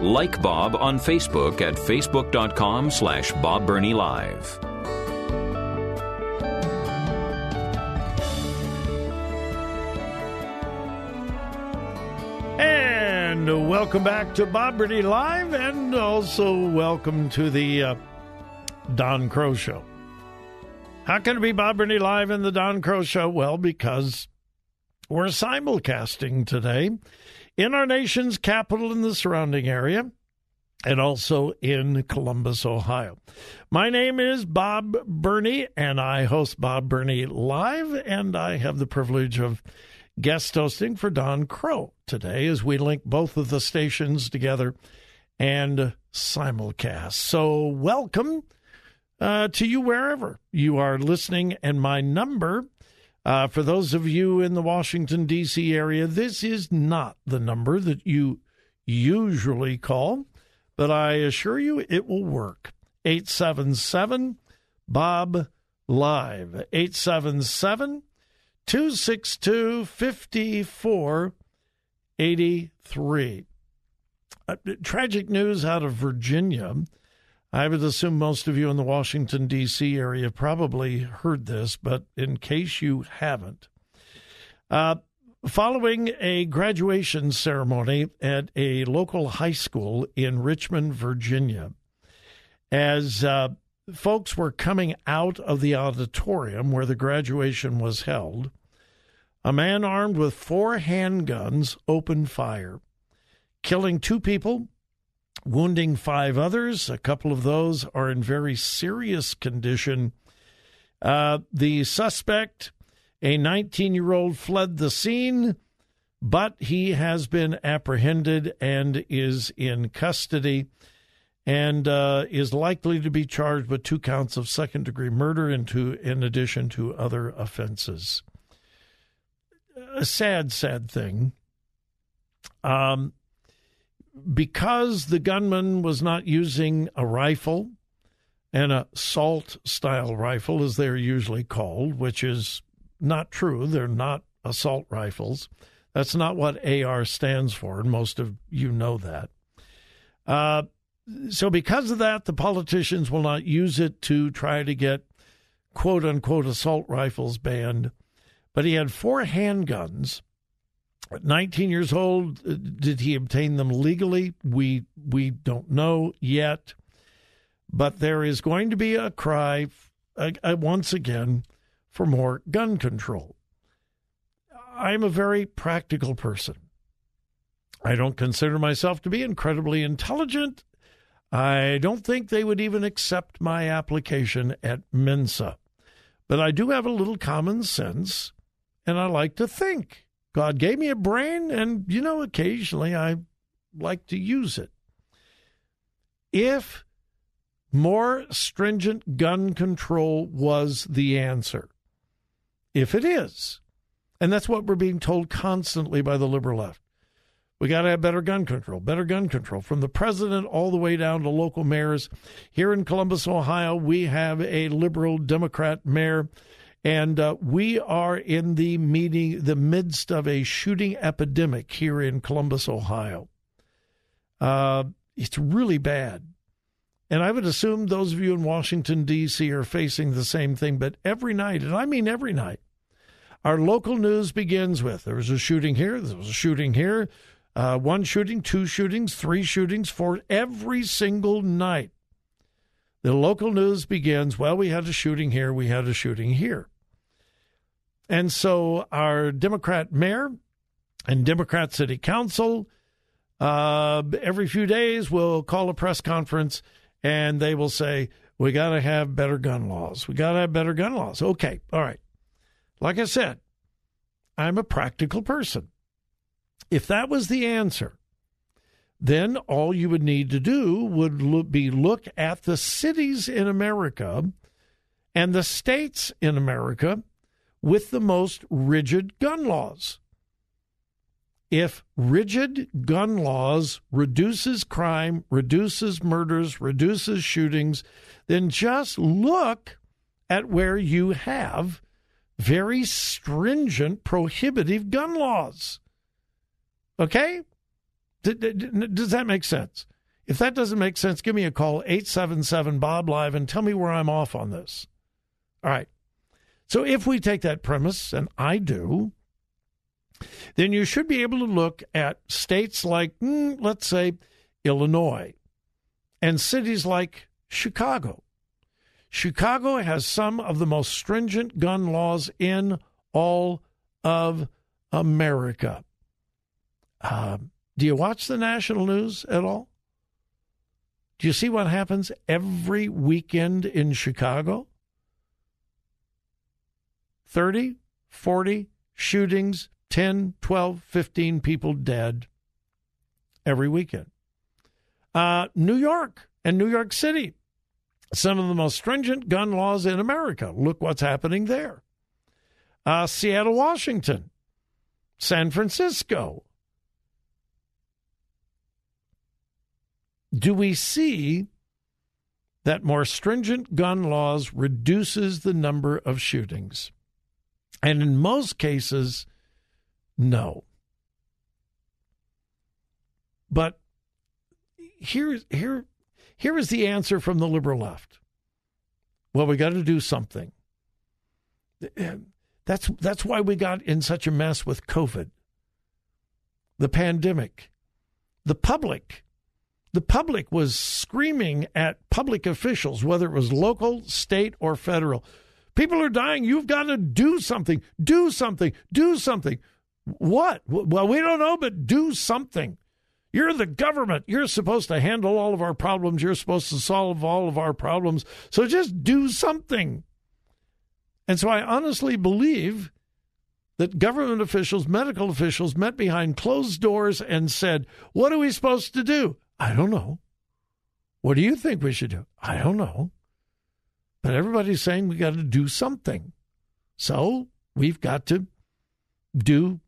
Like Bob on Facebook at facebook.com slash Bob Burney Live. And welcome back to Bob Burney Live, and also welcome to the uh, Don Kroah Show. How can it be Bob Burney Live and the Don Kroah Show? Well, because we're simulcasting today in our nation's capital and the surrounding area, and also in Columbus, Ohio. My name is Bob Burney, and I host Bob Burney Live, and I have the privilege of guest hosting for Don Kroah today as we link both of the stations together and simulcast. So, welcome uh, to you wherever you are listening, and my number uh, for those of you in the Washington, D.C. area, this is not the number that you usually call, but I assure you it will work. 877 Bob Live. 877 262 5483. Uh, tragic news out of Virginia. I would assume most of you in the Washington, D.C. area probably heard this, but in case you haven't, uh, following a graduation ceremony at a local high school in Richmond, Virginia, as uh, folks were coming out of the auditorium where the graduation was held, a man armed with four handguns opened fire, killing two people wounding five others. A couple of those are in very serious condition. Uh, the suspect, a 19 year old, fled the scene, but he has been apprehended and is in custody and uh, is likely to be charged with two counts of second degree murder into, in addition to other offenses. A sad, sad thing. Um, because the gunman was not using a rifle, an assault style rifle, as they're usually called, which is not true. They're not assault rifles. That's not what AR stands for, and most of you know that. Uh, so, because of that, the politicians will not use it to try to get quote unquote assault rifles banned. But he had four handguns 19 years old. Uh, did he obtain them legally? We we don't know yet. But there is going to be a cry uh, once again for more gun control. I'm a very practical person. I don't consider myself to be incredibly intelligent. I don't think they would even accept my application at Mensa. But I do have a little common sense, and I like to think. God gave me a brain, and, you know, occasionally I like to use it. If more stringent gun control was the answer, if it is, and that's what we're being told constantly by the liberal left. We got to have better gun control, better gun control from the president all the way down to local mayors. Here in Columbus, Ohio, we have a liberal Democrat mayor and uh, we are in the meeting, the midst of a shooting epidemic here in Columbus, Ohio. Uh, it's really bad. And I would assume those of you in Washington, D.C. are facing the same thing, but every night, and I mean every night, our local news begins with there was a shooting here, there was a shooting here, uh, one shooting, two shootings, three shootings, for every single night. The local news begins, well, we had a shooting here, we had a shooting here. And so our Democrat mayor and Democrat city council uh, every few days will call a press conference and they will say, we got to have better gun laws. We got to have better gun laws. Okay, all right. like I said, I'm a practical person. If that was the answer, then all you would need to do would be look at the cities in America and the states in America with the most rigid gun laws. If rigid gun laws reduces crime, reduces murders, reduces shootings, then just look at where you have very stringent prohibitive gun laws. Okay? Does that make sense? If that doesn't make sense, give me a call, 877 Bob Live, and tell me where I'm off on this. All right. So if we take that premise, and I do, then you should be able to look at states like, mm, let's say, Illinois, and cities like Chicago. Chicago has some of the most stringent gun laws in all of America. Uh, do you watch the national news at all? Do you see what happens every weekend in Chicago? 30, 40 shootings, 10, 12, 15 people dead every weekend. Uh, New York and New York City, some of the most stringent gun laws in America. Look what's happening there. Uh, Seattle, Washington, San Francisco. Do we see that more stringent gun laws reduces the number of shootings? And in most cases, no. But here, here, here is the answer from the liberal left. Well, we got to do something. That's that's why we got in such a mess with COVID, the pandemic, the public. The public was screaming at public officials, whether it was local, state, or federal. People are dying. You've got to do something. Do something. Do something. What? Well, we don't know, but do something. You're the government. You're supposed to handle all of our problems. You're supposed to solve all of our problems. So just do something. And so I honestly believe that government officials, medical officials met behind closed doors and said, What are we supposed to do? I don't know. What do you think we should do? I don't know. But everybody's saying we got to do something. So we've got to do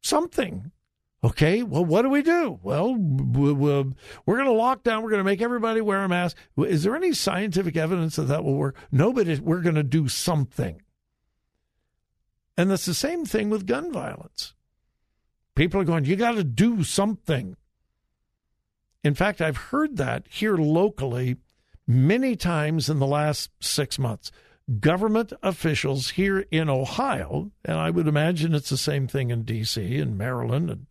something. Okay, well, what do we do? Well, we're going to lock down. We're going to make everybody wear a mask. Is there any scientific evidence that that will work? No, but we're going to do something. And that's the same thing with gun violence. People are going, you got to do something. In fact, I've heard that here locally many times in the last six months government officials here in Ohio, and I would imagine it's the same thing in D.C. and Maryland and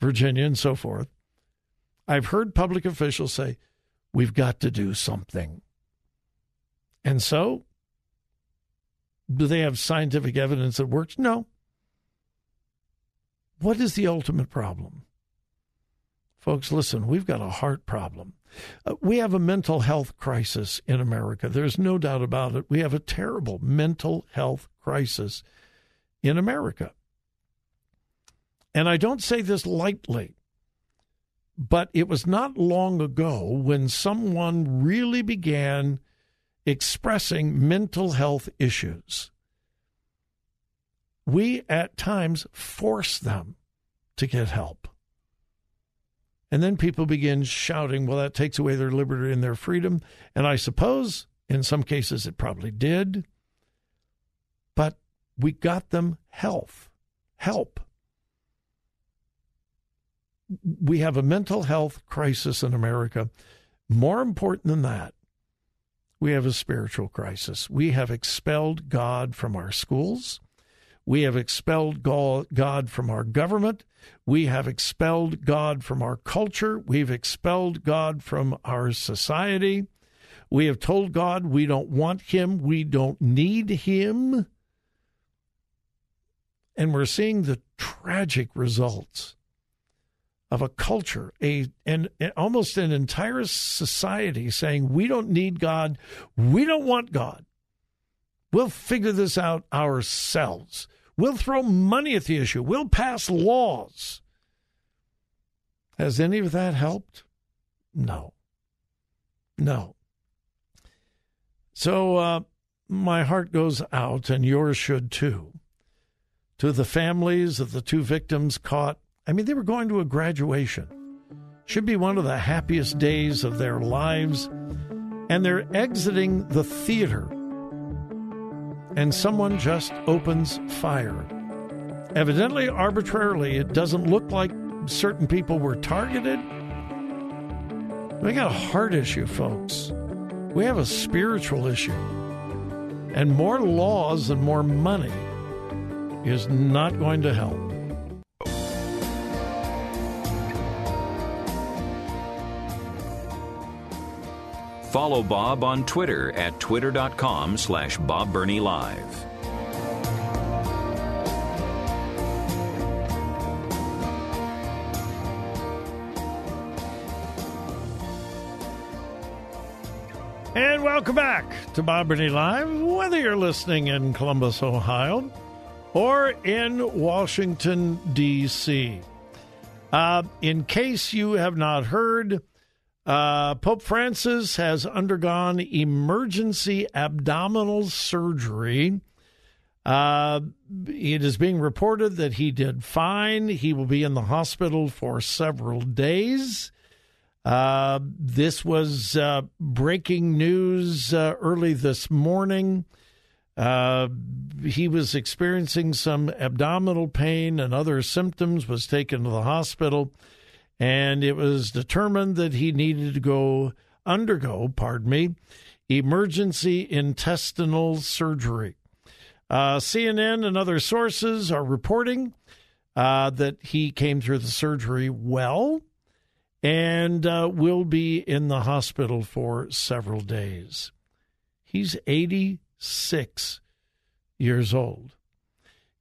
Virginia and so forth. I've heard public officials say, we've got to do something. And so, do they have scientific evidence that works? No. What is the ultimate problem? Folks, listen, we've got a heart problem. Uh, we have a mental health crisis in America. There's no doubt about it. We have a terrible mental health crisis in America. And I don't say this lightly, but it was not long ago when someone really began expressing mental health issues. We at times force them to get help. And then people begin shouting, well, that takes away their liberty and their freedom. And I suppose in some cases it probably did. But we got them health, help. We have a mental health crisis in America. More important than that, we have a spiritual crisis. We have expelled God from our schools. We have expelled God from our government. We have expelled God from our culture. We've expelled God from our society. We have told God we don't want Him. We don't need Him. And we're seeing the tragic results of a culture, a and almost an entire society saying we don't need God, we don't want God. We'll figure this out ourselves. We'll throw money at the issue. We'll pass laws. Has any of that helped? No. No. So uh, my heart goes out, and yours should too, to the families of the two victims caught. I mean, they were going to a graduation. Should be one of the happiest days of their lives. And they're exiting the theater. And someone just opens fire. Evidently, arbitrarily, it doesn't look like certain people were targeted. We got a heart issue, folks. We have a spiritual issue. And more laws and more money is not going to help. Follow Bob on Twitter at twitter.com slash Bob Live. And welcome back to Bob Burney Live, whether you're listening in Columbus, Ohio, or in Washington, D.C. Uh, in case you have not heard, uh, Pope Francis has undergone emergency abdominal surgery. Uh, it is being reported that he did fine. He will be in the hospital for several days. Uh, this was uh, breaking news uh, early this morning. Uh, he was experiencing some abdominal pain and other symptoms, was taken to the hospital, and it was determined that he needed to go undergo, pardon me, emergency intestinal surgery. Uh, CNN and other sources are reporting uh, that he came through the surgery well and uh, will be in the hospital for several days. He's 86 years old.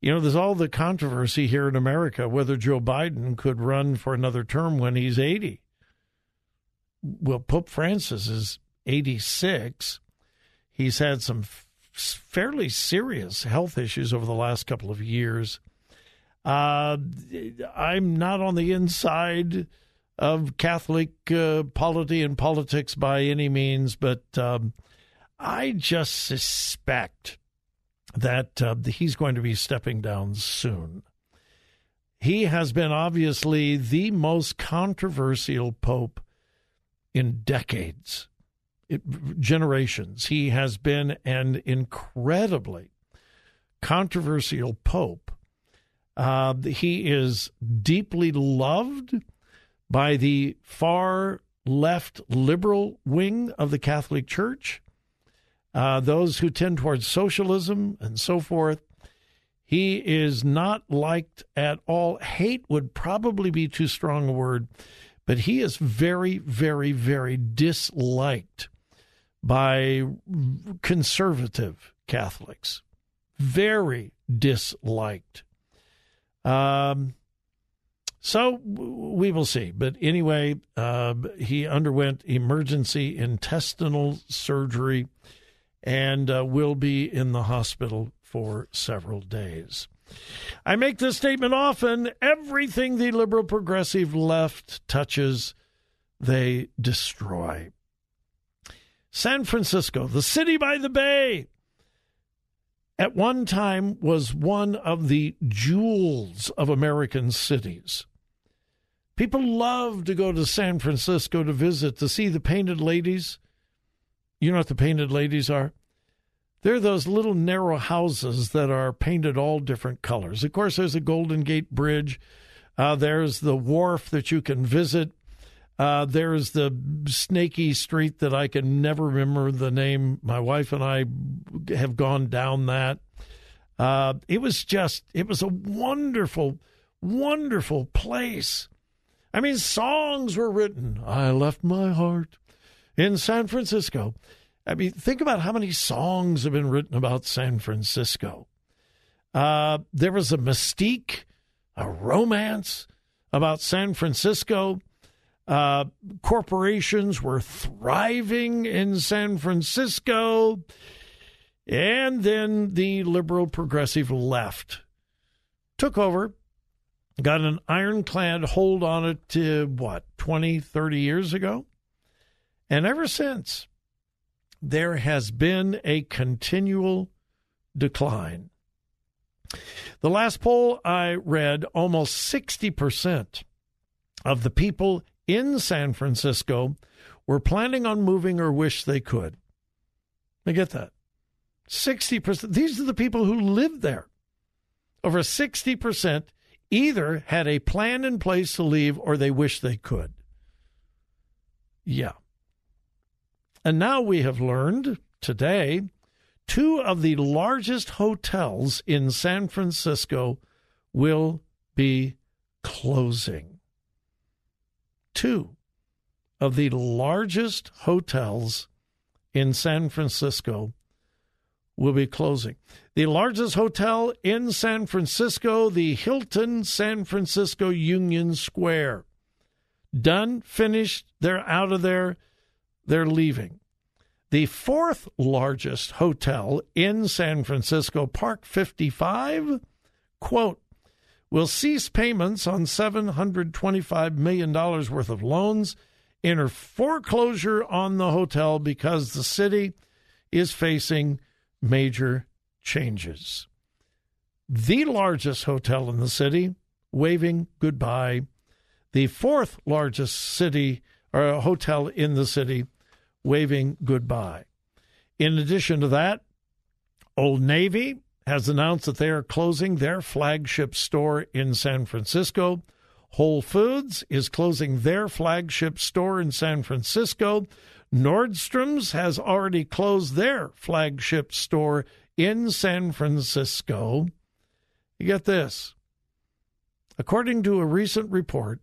You know, there's all the controversy here in America whether Joe Biden could run for another term when he's 80. Well, Pope Francis is 86. He's had some f- fairly serious health issues over the last couple of years. Uh, I'm not on the inside of Catholic uh, polity and politics by any means, but um, I just suspect that uh, he's going to be stepping down soon. He has been obviously the most controversial pope in decades, it, generations. He has been an incredibly controversial pope. Uh, he is deeply loved by the far left liberal wing of the Catholic Church, uh, those who tend towards socialism and so forth. He is not liked at all. Hate would probably be too strong a word, but he is very, very, very disliked by conservative Catholics. Very disliked. Um, so we will see. But anyway, uh, he underwent emergency intestinal surgery and uh, will be in the hospital for several days. I make this statement often everything the liberal progressive left touches, they destroy. San Francisco, the city by the bay, at one time was one of the jewels of American cities. People loved to go to San Francisco to visit to see the painted ladies. You know what the painted ladies are? They're those little narrow houses that are painted all different colors. Of course, there's the Golden Gate Bridge. Uh, there's the wharf that you can visit. Uh, there's the snaky street that I can never remember the name. My wife and I have gone down that. Uh, it was just, it was a wonderful, wonderful place. I mean, songs were written. I left my heart in San Francisco. I mean, think about how many songs have been written about San Francisco. Uh, there was a mystique, a romance about San Francisco. Uh, corporations were thriving in San Francisco. And then the liberal progressive left took over, got an ironclad hold on it to what, 20, 30 years ago? And ever since, there has been a continual decline. The last poll I read, almost 60% of the people in San Francisco were planning on moving or wish they could. I get that. 60%. These are the people who live there. Over 60% either had a plan in place to leave or they wish they could. Yeah. And now we have learned today two of the largest hotels in San Francisco will be closing. Two of the largest hotels in San Francisco will be closing. The largest hotel in San Francisco, the Hilton San Francisco Union Square. Done, finished, they're out of there, they're leaving. The fourth largest hotel in San Francisco, Park 55, quote, will cease payments on $725 million worth of loans, enter foreclosure on the hotel because the city is facing major changes. The largest hotel in the city, waving goodbye. The fourth largest city or hotel in the city, waving goodbye. In addition to that, Old Navy has announced that they are closing their flagship store in San Francisco. Whole Foods is closing their flagship store in San Francisco. Nordstrom's has already closed their flagship store in San Francisco. You get this. According to a recent report,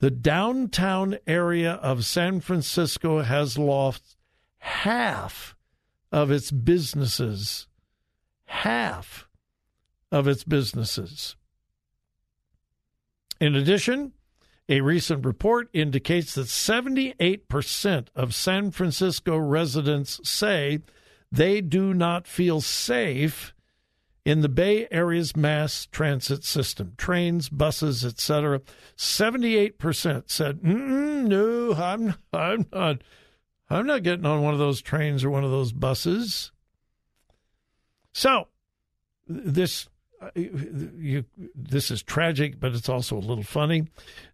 the downtown area of San Francisco has lost half of its businesses. Half of its businesses. In addition, a recent report indicates that 78% of San Francisco residents say they do not feel safe in the Bay Area's mass transit system, trains, buses, etc. 78% said, "No, I'm I'm not I'm not getting on one of those trains or one of those buses." So, this you, this is tragic, but it's also a little funny.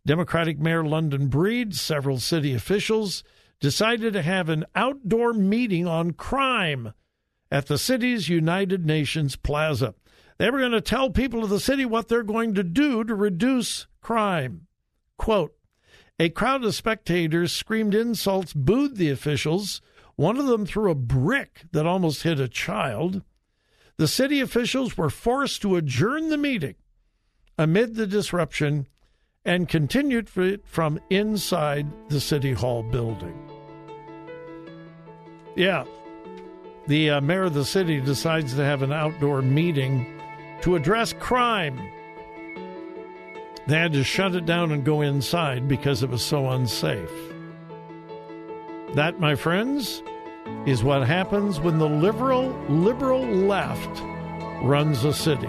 Democratic Mayor London Breed, several city officials decided to have an outdoor meeting on crime at the city's United Nations Plaza. They were going to tell people of the city what they're going to do to reduce crime. Quote A crowd of spectators screamed insults, booed the officials. One of them threw a brick that almost hit a child the city officials were forced to adjourn the meeting amid the disruption and continued from inside the City Hall building. Yeah, the uh, mayor of the city decides to have an outdoor meeting to address crime. They had to shut it down and go inside because it was so unsafe. That, my friends, is what happens when the liberal liberal left runs a city.